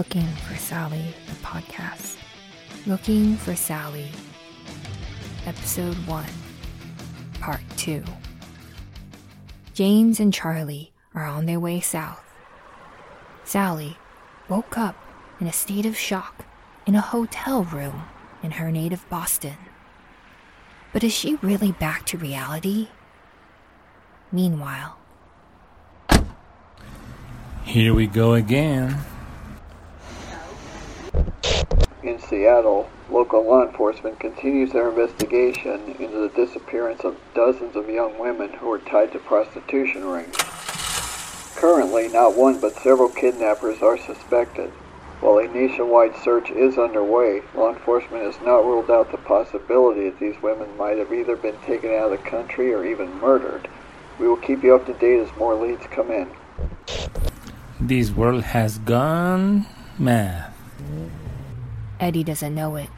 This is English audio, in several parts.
Looking for Sally, the podcast. Looking for Sally, Episode 1, Part 2. James and Charlie are on their way south. Sally woke up in a state of shock in a hotel room in her native Boston. But is she really back to reality? Meanwhile, Here we go again. In Seattle, local law enforcement continues their investigation into the disappearance of dozens of young women who are tied to prostitution rings. Currently, not one but several kidnappers are suspected. While a nationwide search is underway, law enforcement has not ruled out the possibility that these women might have either been taken out of the country or even murdered. We will keep you up to date as more leads come in. This world has gone mad. Eddie doesn't know it,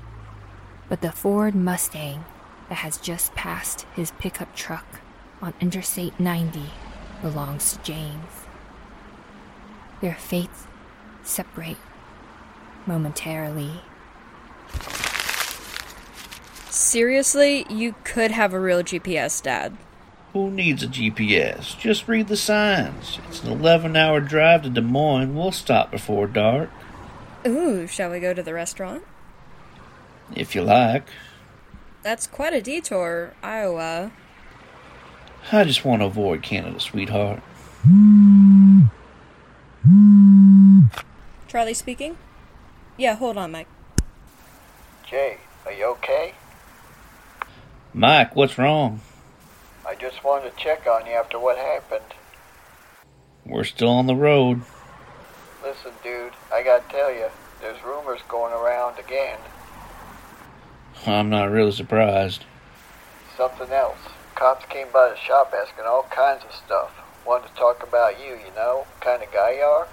but the Ford Mustang that has just passed his pickup truck on Interstate 90 belongs to James. Their fates separate momentarily. Seriously, you could have a real GPS, Dad. Who needs a GPS? Just read the signs. It's an 11 hour drive to Des Moines. We'll stop before dark, Ooh, shall we go to the restaurant? if you like. That's quite a detour, Iowa. I just want to avoid Canada, sweetheart. Charlie speaking? Yeah, hold on, Mike. Jay, are you okay? Mike, what's wrong? I just wanted to check on you after what happened. We're still on the road. Listen, dude, I gotta tell you, there's rumors going around again. I'm not really surprised. Something else. Cops came by the shop asking all kinds of stuff. Wanted to talk about you, you know, kind of guy you are.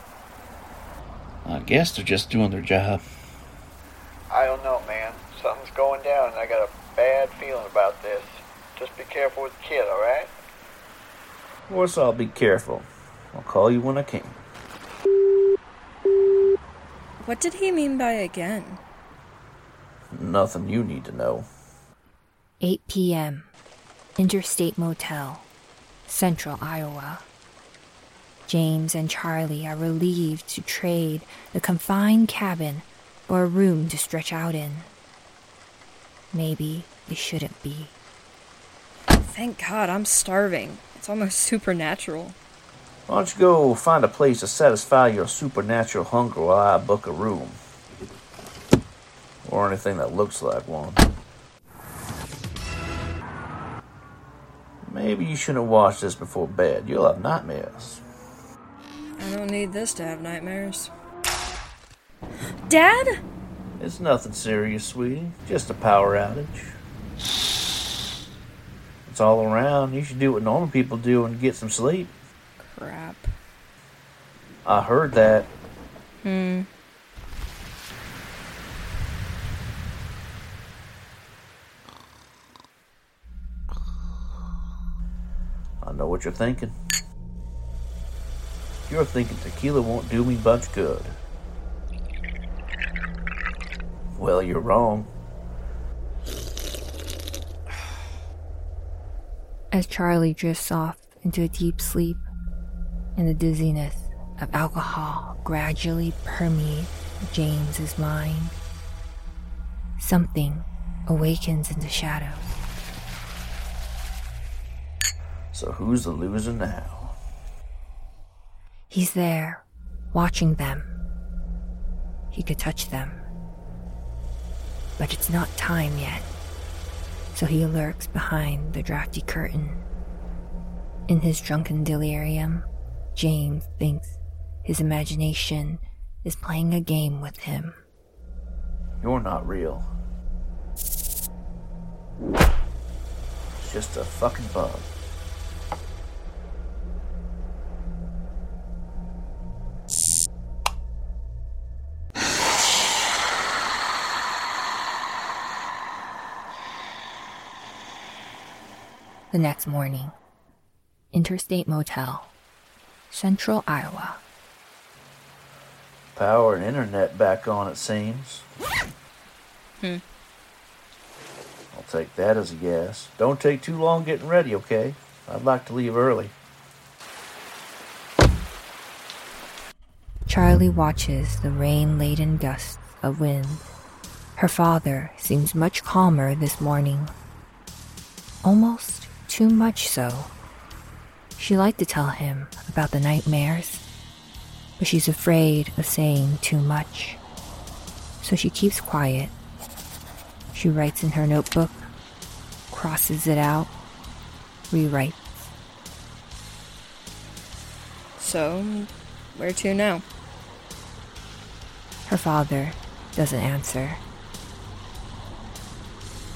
I guess they're just doing their job. I don't know, man. Something's going down, and I got a bad feeling about this. Just be careful with the kid, alright? Of course, I'll be careful. I'll call you when I can. What did he mean by again? Nothing you need to know. 8 p.m. Interstate Motel, Central Iowa. James and Charlie are relieved to trade the confined cabin for a room to stretch out in. Maybe they shouldn't be. Thank God, I'm starving. It's almost supernatural. Why don't you go find a place to satisfy your supernatural hunger while I book a room? Or anything that looks like one. Maybe you shouldn't watch this before bed. You'll have nightmares. I don't need this to have nightmares. Dad? It's nothing serious, sweetie. Just a power outage. It's all around. You should do what normal people do and get some sleep. Crap. I heard that. Hmm. I know what you're thinking. You're thinking tequila won't do me much good. Well, you're wrong. As Charlie drifts off into a deep sleep and the dizziness of alcohol gradually permeates James's mind, something awakens in the shadows. So who's the loser now? He's there, watching them. He could touch them. But it's not time yet, so he lurks behind the drafty curtain. In his drunken delirium, James thinks his imagination is playing a game with him. You're not real. It's just a fucking bug. The next morning, Interstate Motel, Central Iowa. power and internet back on, it seems. Hmm. I'll take that as a yes. Don't take too long getting ready, okay? I'd like to leave early. Charlie watches the rain laden gusts of wind. Her father seems much calmer this morning. Almost too much so. She liked to tell him about the nightmares, but she's afraid of saying too much. So she keeps quiet. She writes in her notebook, crosses it out, rewrites. So, where to now? Her father doesn't answer.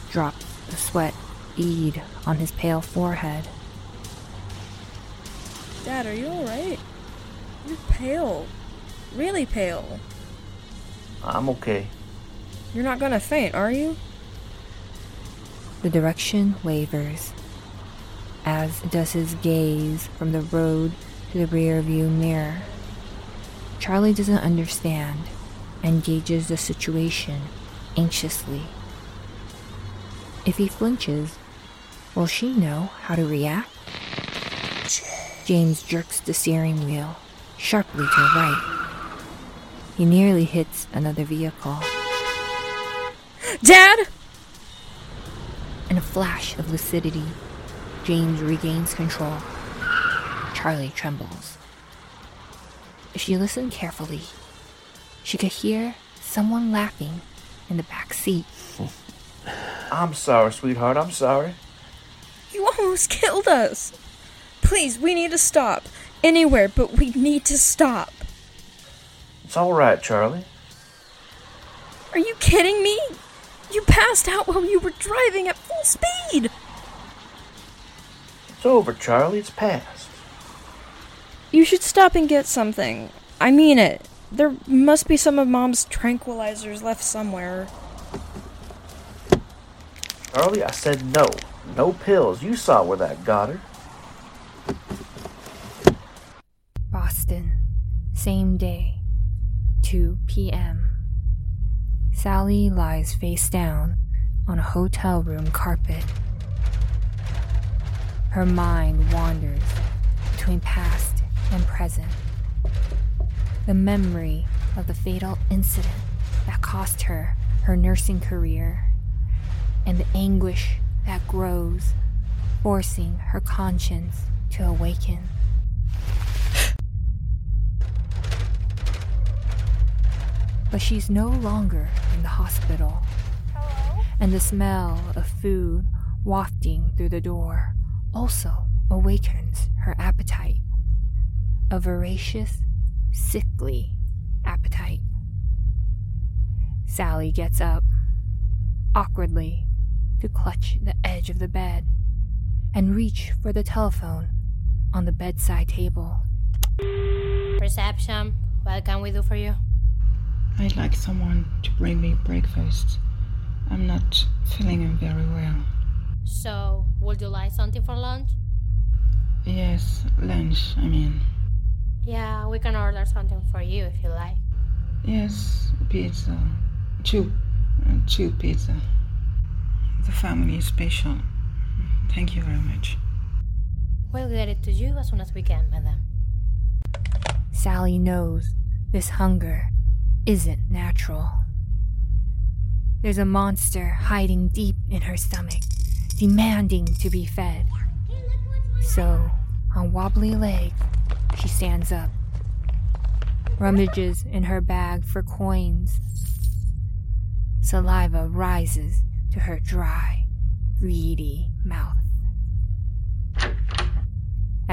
Drops the sweat bead on his pale forehead. Dad, are you alright? You're pale. Really pale. I'm okay. You're not gonna faint, are you? The direction wavers, as does his gaze from the road to the rear view mirror. Charlie doesn't understand and gauges the situation anxiously. If he flinches, will she know how to react? James jerks the steering wheel sharply to the right. He nearly hits another vehicle. Dad! In a flash of lucidity, James regains control. Charlie trembles. If she listened carefully, she could hear someone laughing in the back seat. I'm sorry, sweetheart. I'm sorry. You almost killed us! Please, we need to stop. Anywhere, but we need to stop. It's all right, Charlie. Are you kidding me? You passed out while you were driving at full speed! It's over, Charlie. It's past. You should stop and get something. I mean it. There must be some of Mom's tranquilizers left somewhere. Charlie, I said no. No pills. You saw where that got her. Boston, same day, 2 p.m. Sally lies face down on a hotel room carpet. Her mind wanders between past and present. The memory of the fatal incident that cost her her nursing career, and the anguish that grows, forcing her conscience to awaken. But she's no longer in the hospital. And the smell of food wafting through the door also awakens her appetite. A voracious, sickly appetite. Sally gets up, awkwardly, to clutch the edge of the bed and reach for the telephone on the bedside table. Reception, what can we do for you? I'd like someone to bring me breakfast. I'm not feeling very well. So, would you like something for lunch? Yes, lunch, I mean. Yeah, we can order something for you if you like. Yes, pizza. Two, uh, two pizza. The family is special. Thank you very much. We'll get it to you as soon as we can, madam. Sally knows this hunger isn't natural. There's a monster hiding deep in her stomach, demanding to be fed. So, on wobbly legs, she stands up, rummages in her bag for coins. Saliva rises to her dry, greedy mouth.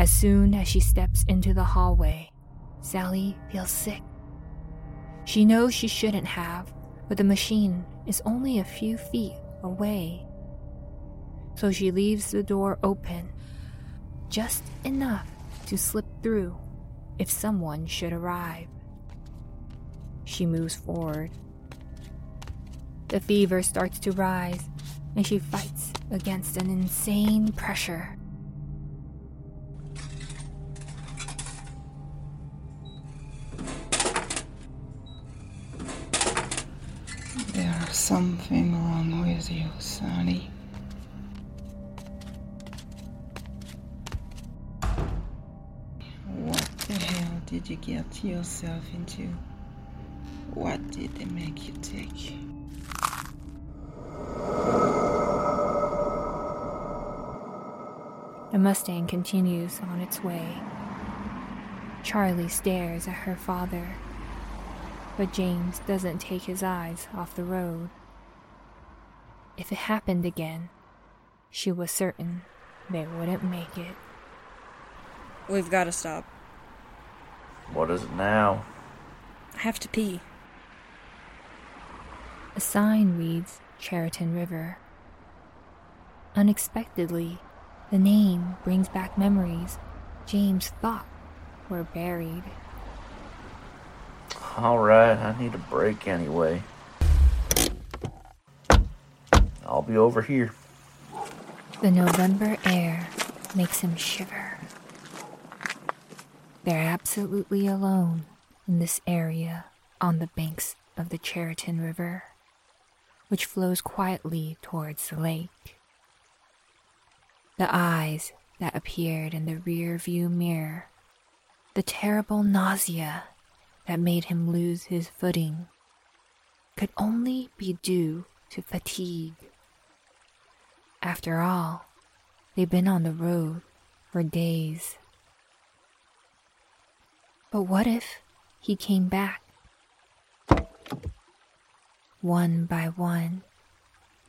As soon as she steps into the hallway, Sally feels sick. She knows she shouldn't have, but the machine is only a few feet away. So she leaves the door open, just enough to slip through if someone should arrive. She moves forward. The fever starts to rise, and she fights against an insane pressure. Something wrong with you, Sonny. What the hell did you get yourself into? What did they make you take? The Mustang continues on its way. Charlie stares at her father, but James doesn't take his eyes off the road. If it happened again, she was certain they wouldn't make it. We've got to stop. What is it now? I have to pee. A sign reads Cheriton River. Unexpectedly, the name brings back memories James thought were buried. Alright, I need a break anyway. I'll be over here. The November air makes him shiver. They're absolutely alone in this area on the banks of the Cheriton River, which flows quietly towards the lake. The eyes that appeared in the rear view mirror, the terrible nausea that made him lose his footing, could only be due to fatigue. After all, they've been on the road for days. But what if he came back? One by one,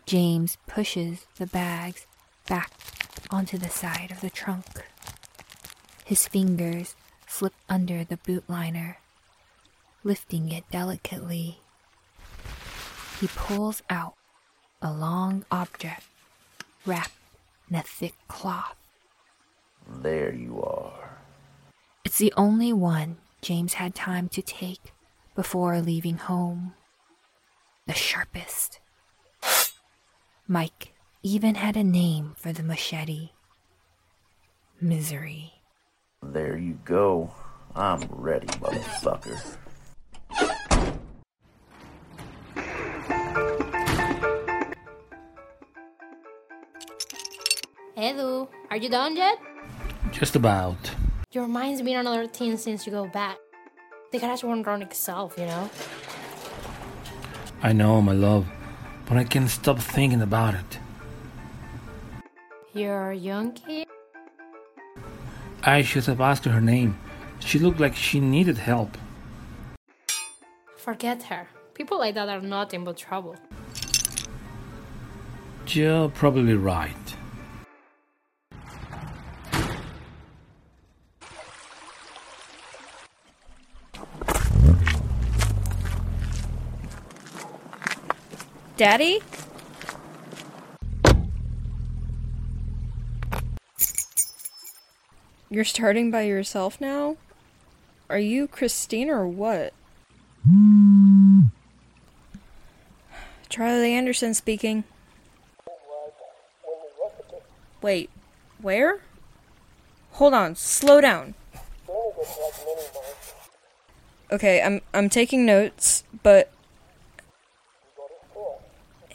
James pushes the bags back onto the side of the trunk. His fingers slip under the boot liner, lifting it delicately. He pulls out a long object wrapped in a thick cloth. There you are. It's the only one James had time to take before leaving home. The sharpest. Mike even had a name for the machete Misery. There you go. I'm ready, motherfucker. Eddie, are you done yet? Just about. Your mind's been on another thing since you go back. The garage won't run itself, you know? I know, my love, but I can't stop thinking about it. Your young kid? I should have asked her her name. She looked like she needed help. Forget her. People like that are nothing but trouble. You're probably right. Daddy? You're starting by yourself now? Are you Christine or what? Charlie Anderson speaking. Wait, where? Hold on, slow down. Okay, I'm I'm taking notes, but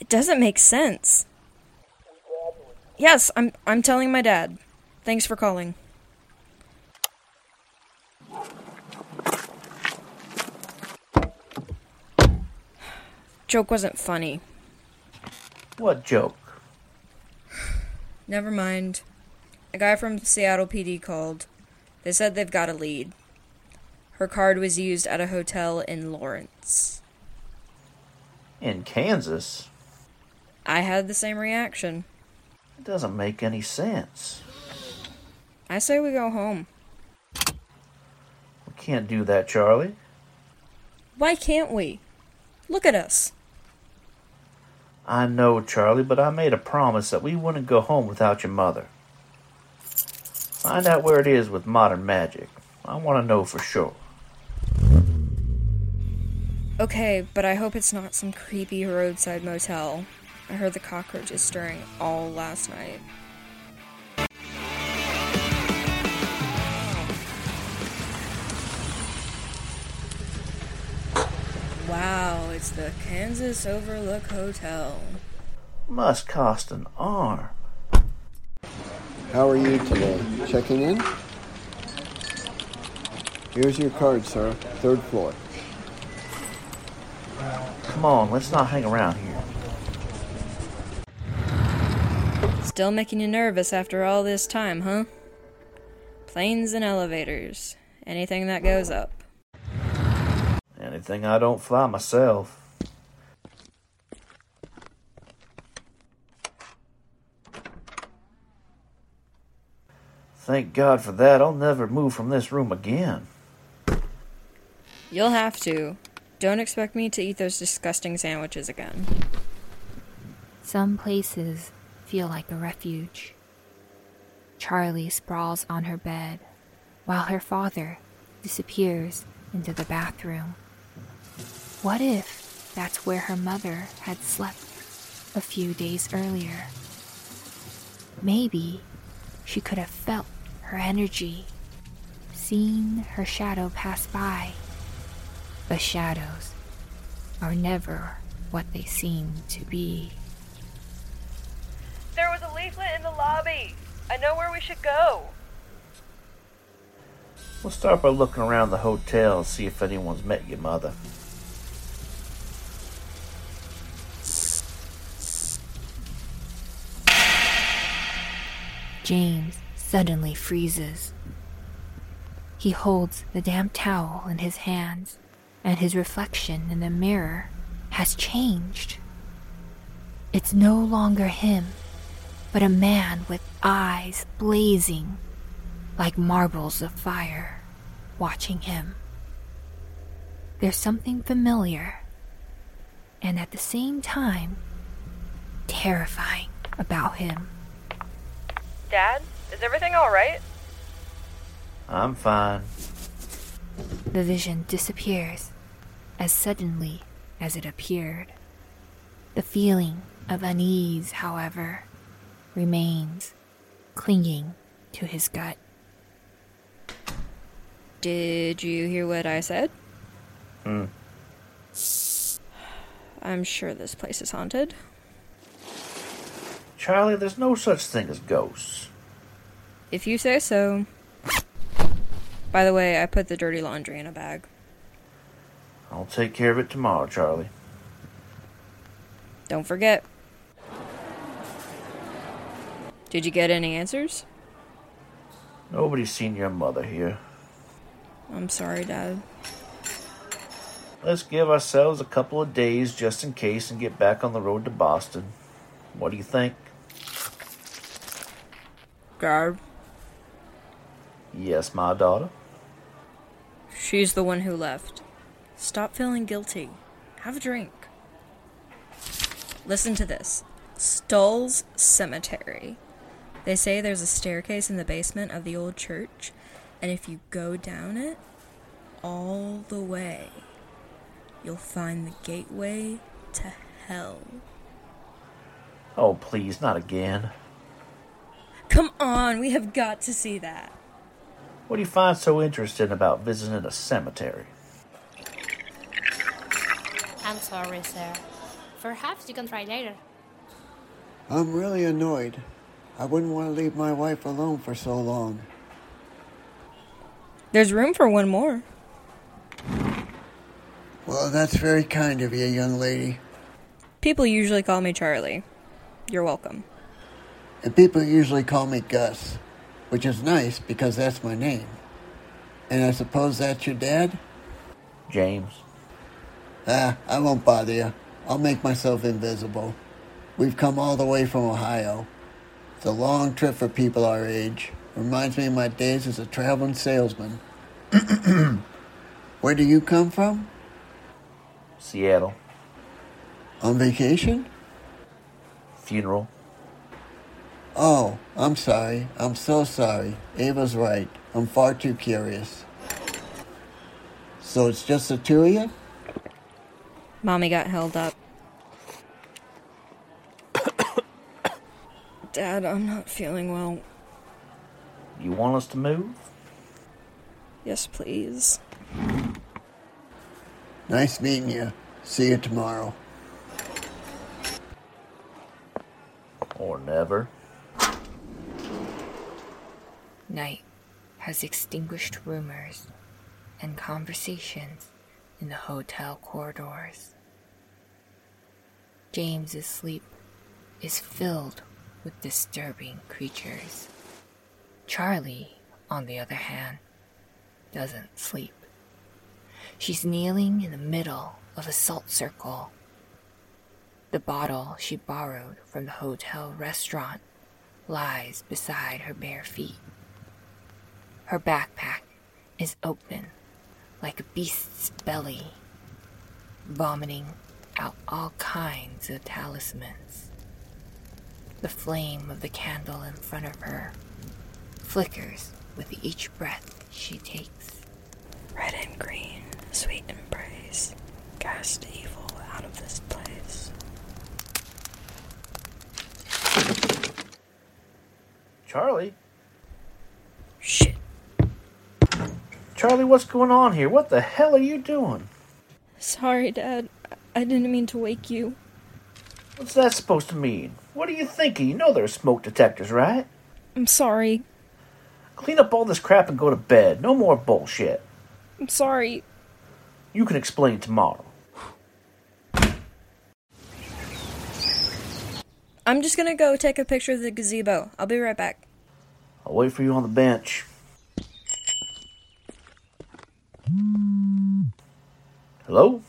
it doesn't make sense. Yes, I'm I'm telling my dad. Thanks for calling. Joke wasn't funny. What joke? Never mind. A guy from Seattle PD called. They said they've got a lead. Her card was used at a hotel in Lawrence. In Kansas? I had the same reaction. It doesn't make any sense. I say we go home. We can't do that, Charlie. Why can't we? Look at us. I know, Charlie, but I made a promise that we wouldn't go home without your mother. Find out where it is with modern magic. I want to know for sure. Okay, but I hope it's not some creepy roadside motel. I heard the cockroaches stirring all last night. Wow, it's the Kansas Overlook Hotel. Must cost an arm. How are you today? Checking in? Here's your card, sir. Third floor. Come on, let's not hang around here. Still making you nervous after all this time, huh? Planes and elevators. Anything that goes up. Anything I don't fly myself. Thank God for that. I'll never move from this room again. You'll have to. Don't expect me to eat those disgusting sandwiches again. Some places feel like a refuge. Charlie sprawls on her bed while her father disappears into the bathroom. What if that's where her mother had slept a few days earlier? Maybe she could have felt her energy, seen her shadow pass by. But shadows are never what they seem to be. There leaflet in the lobby. I know where we should go. We'll start by looking around the hotel and see if anyone's met your mother. James suddenly freezes. He holds the damp towel in his hands, and his reflection in the mirror has changed. It's no longer him, but a man with eyes blazing like marbles of fire watching him. There's something familiar and at the same time terrifying about him. Dad, is everything all right? I'm fine. The vision disappears as suddenly as it appeared. The feeling of unease, however, remains, clinging to his gut. Did you hear what I said? Hmm. I'm sure this place is haunted. Charlie, there's no such thing as ghosts. If you say so. By the way, I put the dirty laundry in a bag. I'll take care of it tomorrow, Charlie. Don't forget. Did you get any answers? Nobody's seen your mother here. I'm sorry, Dad. Let's give ourselves a couple of days just in case and get back on the road to Boston. What do you think? Garb? Yes, my daughter. she's the one who left. Stop feeling guilty. Have a drink. Listen to this Stull's Cemetery. They say there's a staircase in the basement of the old church, and if you go down it all the way, you'll find the gateway to hell. Oh, please, not again. Come on, we have got to see that. What do you find so interesting about visiting a cemetery? I'm sorry, sir. Perhaps you can try later. I'm really annoyed. I wouldn't want to leave my wife alone for so long. There's room for one more. Well, that's very kind of you, young lady. People usually call me Charlie. You're welcome. And people usually call me Gus, which is nice because that's my name. And I suppose that's your dad? James. Ah, I won't bother you. I'll make myself invisible. We've come all the way from Ohio. It's a long trip for people our age. Reminds me of my days as a traveling salesman. Where do you come from? Seattle. On vacation? Funeral. Oh, I'm sorry. I'm so sorry. Ava's right. I'm far too curious. So it's just the two of you? Mommy got held up. Dad, I'm not feeling well. You want us to move? Yes, please. Nice meeting you. See you tomorrow. Or never. Night has extinguished rumors and conversations in the hotel corridors. James's sleep is filled with disturbing creatures. Charlie, on the other hand, doesn't sleep. She's kneeling in the middle of a salt circle. The bottle she borrowed from the hotel restaurant lies beside her bare feet. Her backpack is open like a beast's belly, vomiting out all kinds of talismans. The flame of the candle in front of her flickers with each breath she takes. Red and green, sweet embrace, cast evil out of this place. Charlie? Shit. Charlie, what's going on here? What the hell are you doing? Sorry, Dad. I didn't mean to wake you. What's that supposed to mean? What are you thinking? You know there are smoke detectors, right? I'm sorry. Clean up all this crap and go to bed. No more bullshit. I'm sorry. You can explain tomorrow. I'm just gonna go take a picture of the gazebo. I'll be right back. I'll wait for you on the bench. Hello?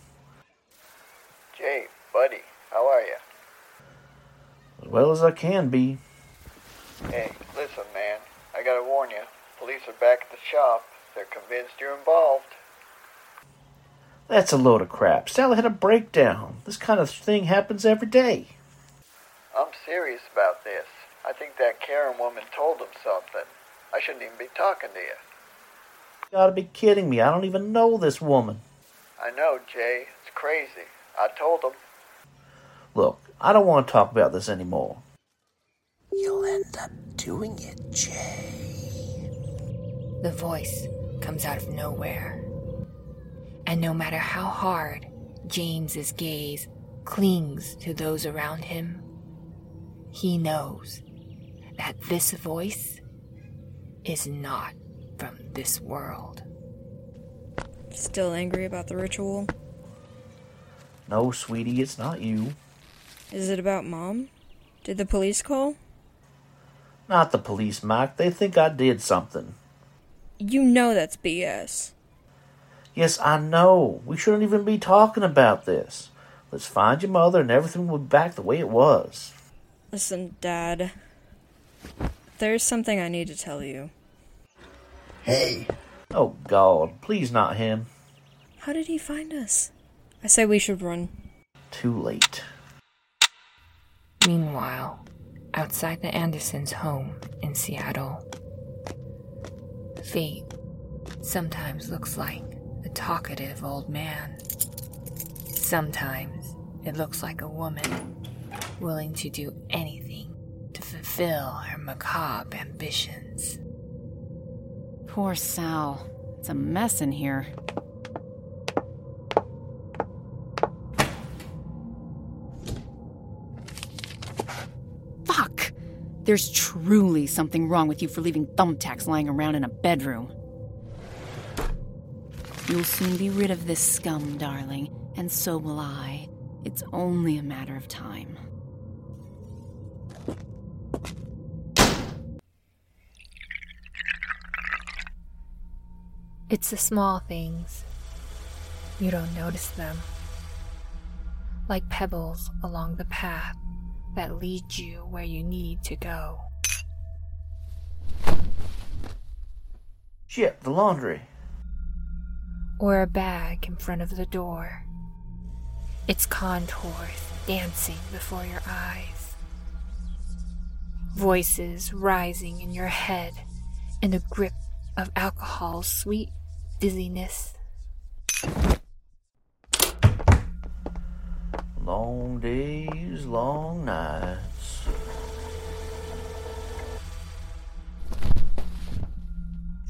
Jay, buddy, how are you? As well as I can be. Hey, listen, man. I gotta warn you. Police are back at the shop. They're convinced you're involved. That's a load of crap. Sally had a breakdown. This kind of thing happens every day. I'm serious about this. I think that Karen woman told them something. I shouldn't even be talking to you. You gotta be kidding me. I don't even know this woman. I know, Jay. It's crazy. I told them. Look, I don't want to talk about this anymore. You'll end up doing it, Jay. The voice comes out of nowhere. And no matter how hard James's gaze clings to those around him, he knows that this voice is not from this world. Still angry about the ritual? No, sweetie, it's not you. Is it about Mom? Did the police call? Not the police, Mike. They think I did something. You know that's BS. Yes, I know. We shouldn't even be talking about this. Let's find your mother and everything will be back the way it was. Listen, Dad. There's something I need to tell you. Hey, Oh, God. Please not him. How did he find us? I say we should run. Too late. Meanwhile, outside the Andersons' home in Seattle, fate sometimes looks like a talkative old man. Sometimes it looks like a woman willing to do anything to fulfill her macabre ambitions. Poor Sal. It's a mess in here. There's truly something wrong with you for leaving thumbtacks lying around in a bedroom. You'll soon be rid of this scum, darling, and so will I. It's only a matter of time. It's the small things. You don't notice them. Like pebbles along the path that lead you where you need to go. Shit, the laundry. Or a bag in front of the door. Its contours dancing before your eyes. Voices rising in your head in the grip of alcohol's sweet dizziness. Long days, long nights.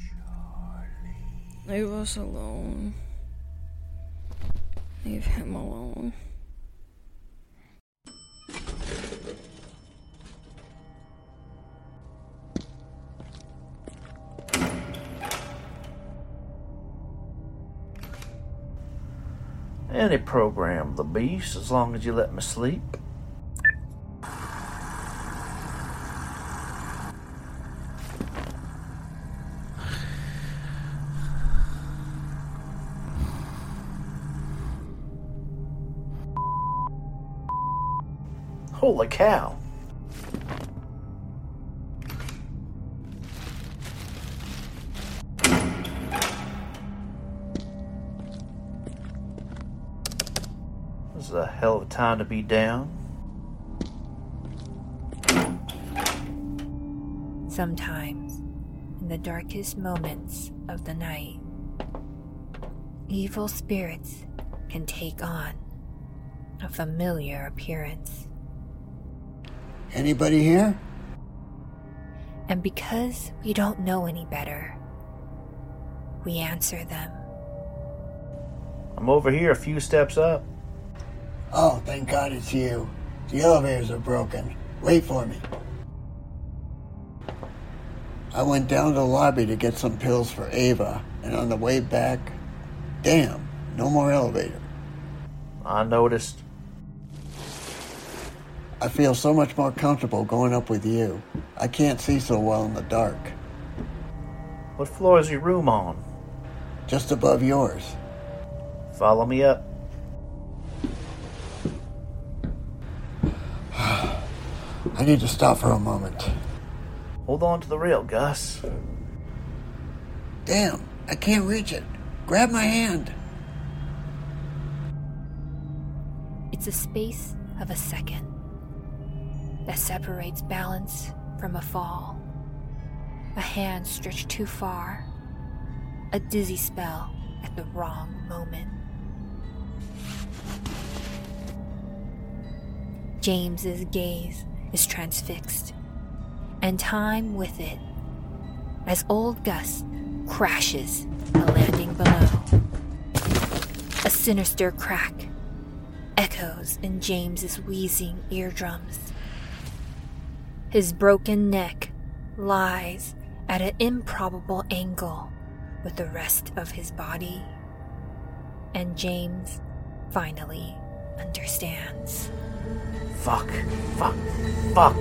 Charlie. Leave us alone. Leave him alone. Any program, the beast, as long as you let me sleep. Holy cow. This is a hell of a time to be down. Sometimes, in the darkest moments of the night, evil spirits can take on a familiar appearance. Anybody here? And because we don't know any better, we answer them. I'm over here a few steps up. Oh, thank God it's you. The elevators are broken. Wait for me. I went down to the lobby to get some pills for Ava, and on the way back, damn, no more elevator. I noticed. I feel so much more comfortable going up with you. I can't see so well in the dark. What floor is your room on? Just above yours. Follow me up. I need to stop for a moment. Hold on to the rail, Gus. Damn, I can't reach it. Grab my hand. It's a space of a second that separates balance from a fall. A hand stretched too far, a dizzy spell at the wrong moment. James's gaze is transfixed, and time with it, as old Gus crashes a landing below. A sinister crack echoes in James's wheezing eardrums. His broken neck lies at an improbable angle with the rest of his body. And James finally understands. Fuck, fuck, fuck.